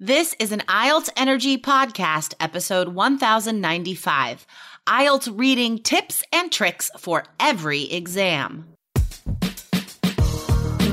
This is an IELTS Energy Podcast, episode 1095 IELTS Reading Tips and Tricks for Every Exam.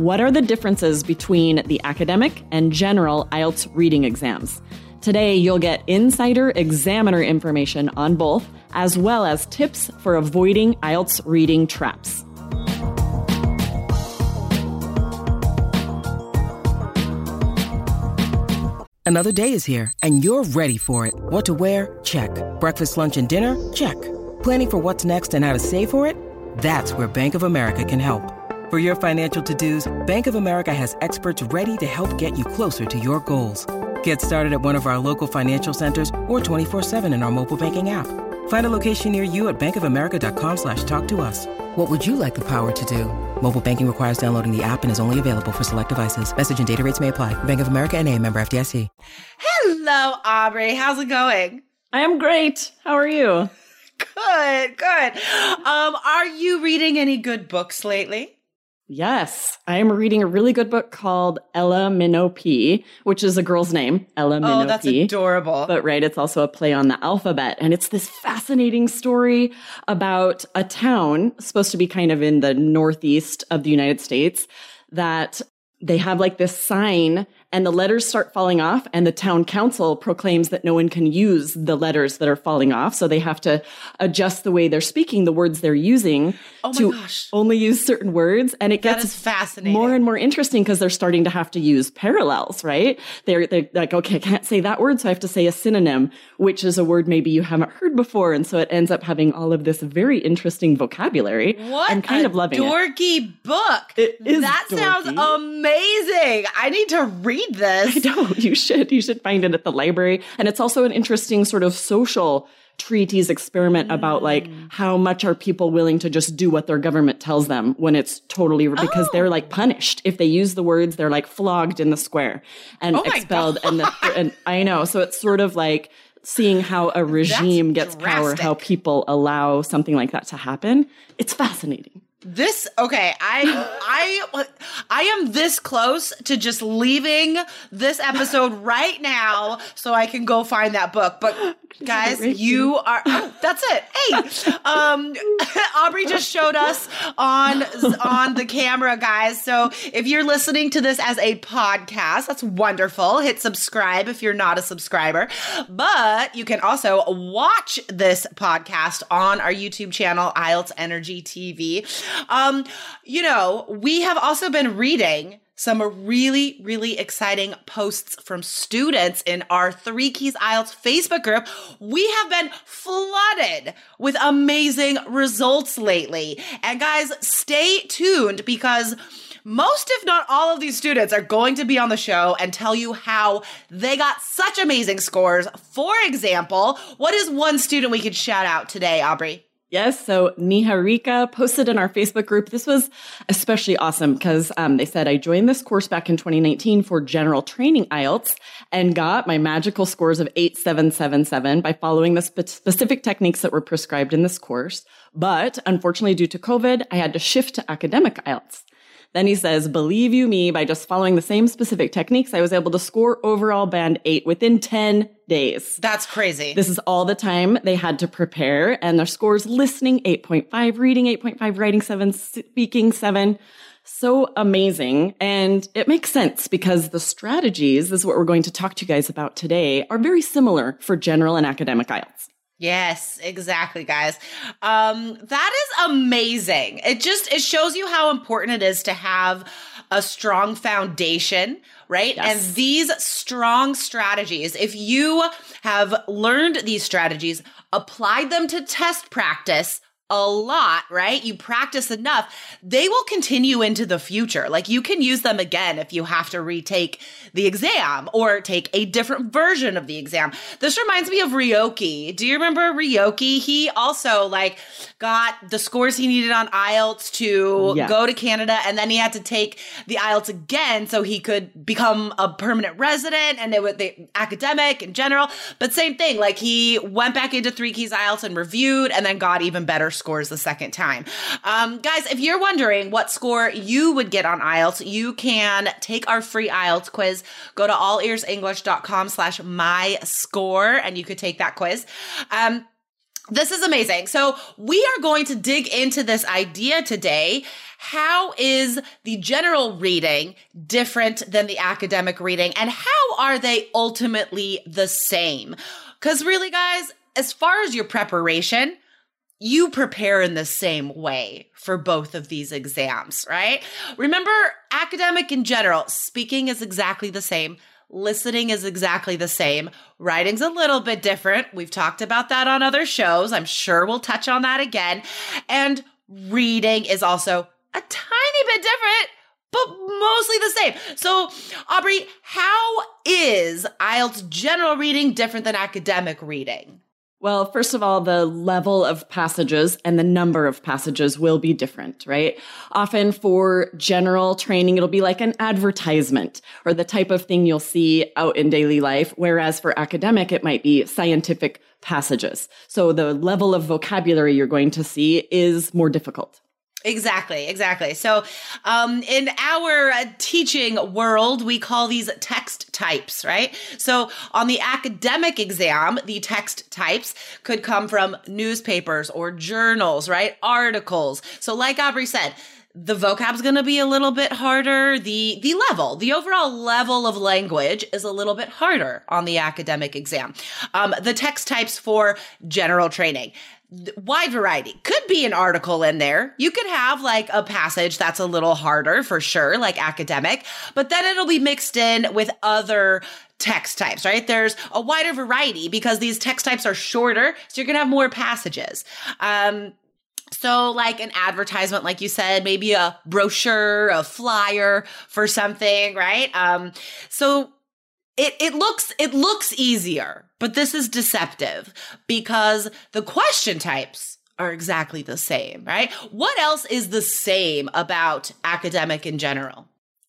What are the differences between the academic and general IELTS reading exams? Today, you'll get insider examiner information on both, as well as tips for avoiding IELTS reading traps. Another day is here, and you're ready for it. What to wear? Check. Breakfast, lunch, and dinner? Check. Planning for what's next and how to save for it? That's where Bank of America can help. For your financial to-dos, Bank of America has experts ready to help get you closer to your goals. Get started at one of our local financial centers or 24-7 in our mobile banking app. Find a location near you at bankofamerica.com slash talk to us. What would you like the power to do? Mobile banking requires downloading the app and is only available for select devices. Message and data rates may apply. Bank of America and a member FDIC. Hello, Aubrey. How's it going? I am great. How are you? Good, good. Um, are you reading any good books lately? Yes, I am reading a really good book called Ella Minnow which is a girl's name, Ella Minnow Oh, that's adorable. But right, it's also a play on the alphabet. And it's this fascinating story about a town supposed to be kind of in the northeast of the United States that they have like this sign and the letters start falling off and the town council proclaims that no one can use the letters that are falling off so they have to adjust the way they're speaking the words they're using Oh my to gosh. only use certain words and it gets fascinating. more and more interesting because they're starting to have to use parallels right they're, they're like okay i can't say that word so i have to say a synonym which is a word maybe you haven't heard before and so it ends up having all of this very interesting vocabulary What i'm kind a of loving it dorky book. It is that sounds amazing. I need to read this. I know you should. You should find it at the library. And it's also an interesting sort of social treatise experiment about like Mm. how much are people willing to just do what their government tells them when it's totally because they're Oh. like punished if they use the words they're like flogged in the square and Oh expelled and the and I know so it's sort of like seeing how a regime gets power how people allow something like that to happen it's fascinating This okay, I I I am this close to just leaving this episode right now so I can go find that book. But guys, you are oh, that's it. Hey, um Aubrey just showed us on on the camera, guys. So if you're listening to this as a podcast, that's wonderful. Hit subscribe if you're not a subscriber. But you can also watch this podcast on our YouTube channel, IELTS Energy TV. Um, you know, we have also been reading some really, really exciting posts from students in our Three Keys IELTS Facebook group. We have been flooded with amazing results lately. And guys, stay tuned because most, if not all, of these students are going to be on the show and tell you how they got such amazing scores. For example, what is one student we could shout out today, Aubrey? Yes. So Niharika posted in our Facebook group. This was especially awesome because um, they said I joined this course back in 2019 for general training IELTS and got my magical scores of 8777 by following the spe- specific techniques that were prescribed in this course. But unfortunately, due to COVID, I had to shift to academic IELTS. Then he says, believe you me, by just following the same specific techniques, I was able to score overall band eight within 10 days. That's crazy. This is all the time they had to prepare and their scores listening 8.5, reading 8.5, writing 7, speaking 7. So amazing. And it makes sense because the strategies, this is what we're going to talk to you guys about today, are very similar for general and academic IELTS. Yes, exactly, guys. Um, that is amazing. It just it shows you how important it is to have a strong foundation, right? Yes. And these strong strategies, if you have learned these strategies, applied them to test practice, a lot, right? You practice enough, they will continue into the future. Like you can use them again if you have to retake the exam or take a different version of the exam. This reminds me of Ryoki. Do you remember Ryoki? He also like got the scores he needed on IELTS to oh, Yes. go to Canada and then he had to take the IELTS again so he could become a permanent resident and it was the academic in general. But same thing, like he went back into Three Keys IELTS and reviewed and then got even better scores the second time. Um, guys, if you're wondering what score you would get on IELTS, you can take our free IELTS quiz. Go to allearsenglish.com slash my score and you could take that quiz. Um, this is amazing. So, we are going to dig into this idea today. How is the general reading different than the academic reading, and how are they ultimately the same? Because, really, guys, as far as your preparation, you prepare in the same way for both of these exams, right? Remember, academic in general, speaking is exactly the same. Listening is exactly the same. Writing's a little bit different. We've talked about that on other shows. I'm sure we'll touch on that again. And reading is also a tiny bit different, but mostly the same. So, Aubrey, how is IELTS general reading different than academic reading? Well, first of all, the level of passages and the number of passages will be different, right? Often for general training, it'll be like an advertisement or the type of thing you'll see out in daily life. Whereas for academic, it might be scientific passages. So the level of vocabulary you're going to see is more difficult. Exactly, exactly. So, um, in our uh, teaching world, we call these text types, right? So, on the academic exam, the text types could come from newspapers or journals, right? Articles. So, like Aubrey said, the vocab's going to be a little bit harder. The the level, the overall level of language is a little bit harder on the academic exam. Um, the text types for general training wide variety. Could be an article in there. You could have like a passage that's a little harder for sure, like academic, but then it'll be mixed in with other text types, right? There's a wider variety because these text types are shorter, so you're to have more passages. Um, so, like an advertisement, like you said, maybe a brochure, a flyer for something, right? Um, so it, it looks it looks easier, but this is deceptive because the question types are exactly the same, right? What else is the same about academic in general?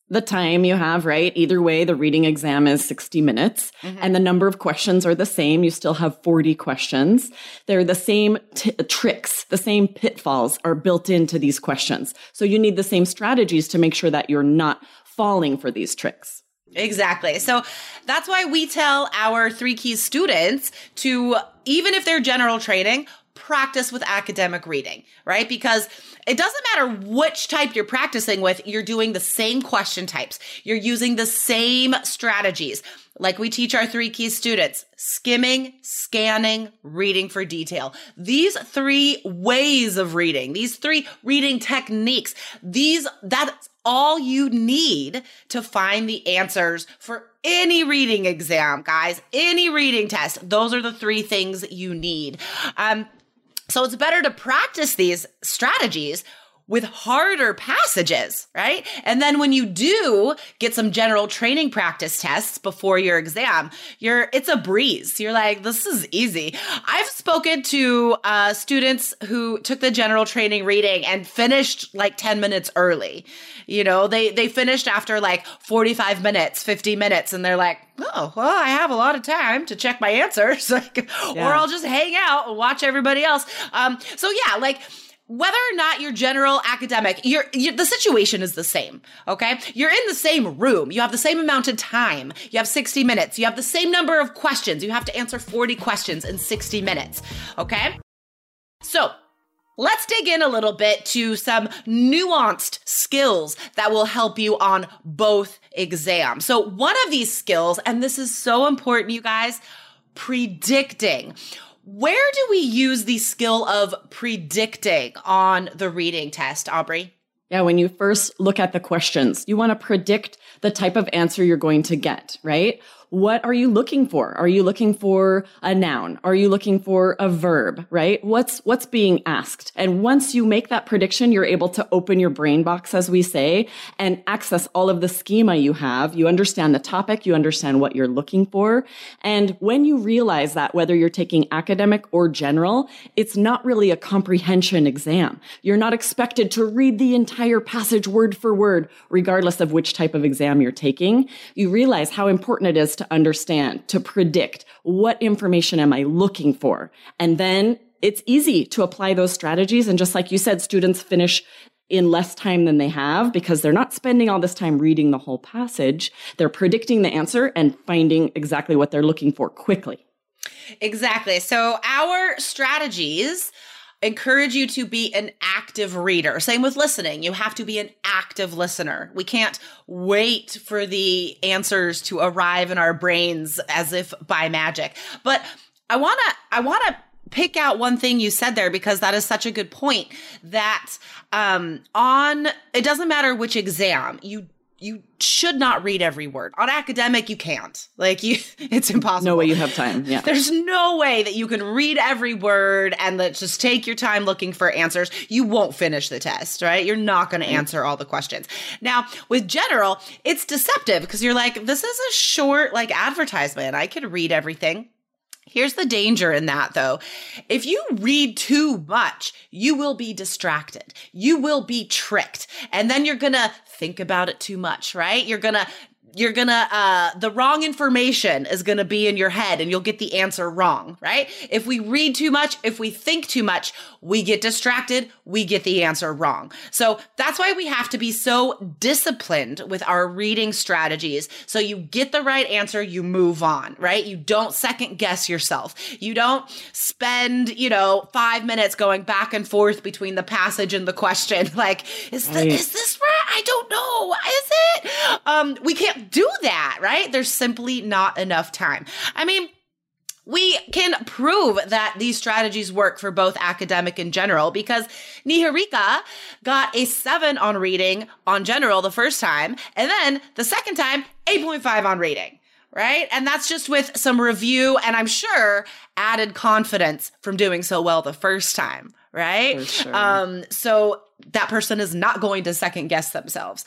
the time you have, right? Either way, the reading exam is 60 minutes mm-hmm. and the number of questions are the same. You still have 40 questions. They're the same t- tricks, the same pitfalls are built into these questions. So you need the same strategies to make sure that you're not falling for these tricks. Exactly. So that's why we tell our three keys students to, even if they're general training, practice with academic reading, right? Because it doesn't matter which type you're practicing with, you're doing the same question types. You're using the same strategies. Like we teach our three key students skimming, scanning, reading for detail. These three ways of reading, these three reading techniques, these, that's all you need to find the answers for any reading exam, guys, any reading test. Those are the three things you need. Um, so it's better to practice these strategies with harder passages, right? And then when you do get some general training practice tests before your exam, you're it's a breeze. You're like, this is easy. I've spoken to uh, students who took the general training reading and finished like 10 minutes early. You know, they they finished after like 45 minutes, 50 minutes, and they're like, oh, well, I have a lot of time to check my answers, like, or I'll just hang out and watch everybody else. Um, so yeah, like whether or not you're general academic, you're, you the situation is the same. Okay, you're in the same room. You have the same amount of time. You have 60 minutes. You have the same number of questions. You have to answer 40 questions in 60 minutes. Okay, so. Let's dig in a little bit to some nuanced skills that will help you on both exams. So, one of these skills, and this is so important, you guys, predicting. Where do we use the skill of predicting on the reading test, Aubrey? Yeah, when you first look at the questions, you want to predict the type of answer you're going to get, right? What are you looking for? Are you looking for a noun? Are you looking for a verb, right? What's, what's being asked? And once you make that prediction, you're able to open your brain box, as we say, and access all of the schema you have. You understand the topic. You understand what you're looking for. And when you realize that, whether you're taking academic or general, it's not really a comprehension exam. You're not expected to read the entire passage word for word, regardless of which type of exam you're taking. You realize how important it is to understand, to predict what information am I looking for? And then it's easy to apply those strategies. And just like you said, students finish in less time than they have because they're not spending all this time reading the whole passage. They're predicting the answer and finding exactly what they're looking for quickly. Exactly. So our strategies encourage you to be an active reader. Same with listening. You have to be an active listener. We can't wait for the answers to arrive in our brains as if by magic. But I want to I want to pick out one thing you said there because that is such a good point that um on it doesn't matter which exam you you should not read every word. On academic, you can't. Like you, it's impossible. No way you have time. Yeah. There's no way that you can read every word and let's just take your time looking for answers. You won't finish the test, right? You're not going to mm-hmm. answer all the questions. Now, with general, it's deceptive because you're like, this is a short like advertisement. I could read everything. Here's the danger in that though. If you read too much, you will be distracted. You will be tricked. And then you're going to think about it too much, right? You're going to you're gonna uh the wrong information is gonna be in your head and you'll get the answer wrong right? If we read too much if we think too much we get distracted we get the answer wrong. So that's why we have to be so disciplined with our reading strategies. So you get the right answer you move on right? You don't second guess yourself. You don't spend you know five minutes going back and forth between the passage and the question. Like is, the, is this right? I don't know um we can't do that, right? There's simply not enough time. I mean, we can prove that these strategies work for both academic and general because Niharika got a seven on reading on general the first time, and then the second time, 8.5 on reading right? And that's just with some review and I'm sure added confidence from doing so well the first time, right? Sure. Um, so that person is not going to second guess themselves.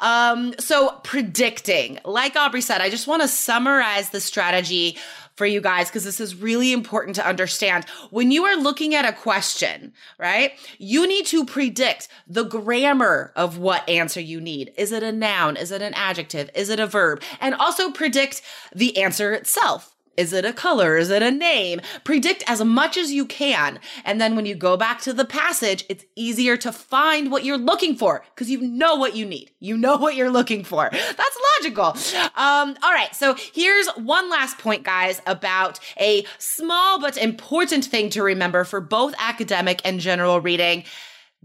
Um, so predicting, like Aubrey said, I just want to summarize the strategy for you guys because this is really important to understand. When you are looking at a question, right, you need to predict the grammar of what answer you need. Is it a noun? Is it an adjective? Is it a verb? And also predict the answer itself. Is it a color? Is it a name? Predict as much as you can. And then when you go back to the passage, it's easier to find what you're looking for because you know what you need. You know what you're looking for. That's logical. Um, all right. So here's one last point, guys, about a small but important thing to remember for both academic and general reading.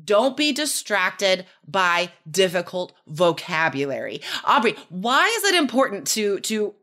Don't be distracted by difficult vocabulary. Aubrey, why is it important to to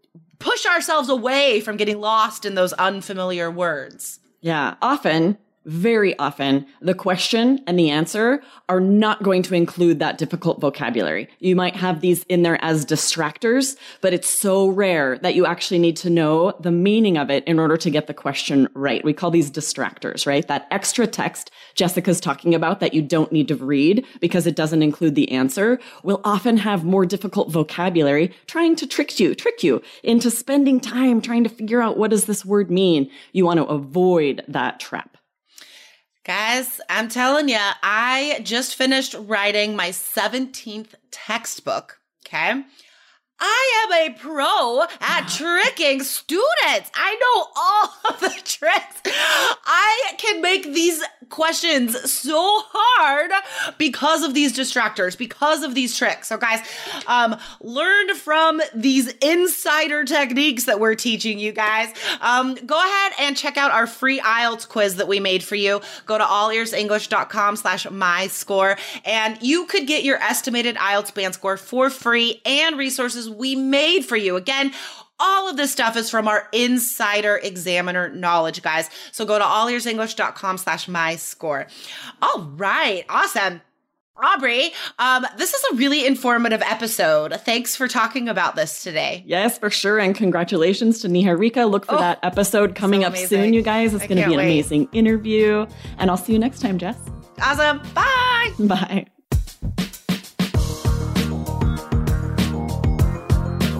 push ourselves away from getting lost in those unfamiliar words. Yeah, often very often the question and the answer are not going to include that difficult vocabulary. You might have these in there as distractors, but it's so rare that you actually need to know the meaning of it in order to get the question right. We call these distractors, right? That extra text Jessica's talking about that you don't need to read because it doesn't include the answer will often have more difficult vocabulary trying to trick you, trick you into spending time trying to figure out what does this word mean. You want to avoid that trap. Guys, I'm telling you, I just finished writing my 17th textbook. Okay. I am a pro at tricking students. I know all of the tricks. I can make these questions so hard because of these distractors, because of these tricks. So, guys, um, learn from these insider techniques that we're teaching you guys. Um, go ahead and check out our free IELTS quiz that we made for you. Go to allearsenglish.com slash my score, and you could get your estimated IELTS band score for free and resources we made for you. Again, all of this stuff is from our insider examiner knowledge, guys. So go to allearsenglish.com slash my score. All right. Awesome. Aubrey, um, this is a really informative episode. Thanks for talking about this today. Yes, for sure. And congratulations to Niharika. Look for oh, that episode coming so up soon, you guys. It's going to be an wait. amazing interview. And I'll see you next time, Jess. Awesome. Bye. Bye.